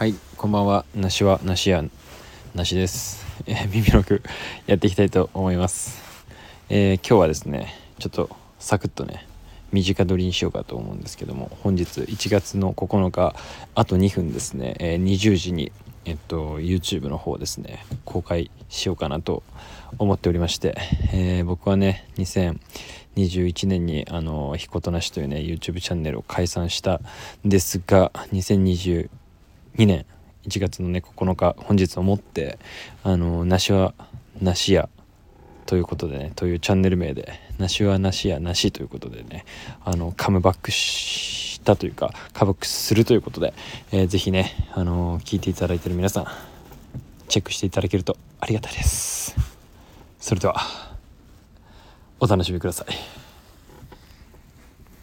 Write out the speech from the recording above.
はいこんばんは。梨は梨や梨です、えー、耳のくやっていきたいと思います、えー今日はですねちょっとサクッとね短撮りにしようかと思うんですけども本日1月の9日あと2分ですね、えー20時にえっと YouTube の方ですね公開しようかなと思っておりまして、えー僕はね2021年にあの「ひことなし」というね YouTube チャンネルを解散したんですが2021 2年1月のね9日本日をもってあの梨は梨屋ということでねというチャンネル名で梨は梨や梨ということでねあのカムバックしたというかカムバックするということで、えーぜひねあの聞いていただいてる皆さんチェックしていただけるとありがたいです。それではお楽しみください。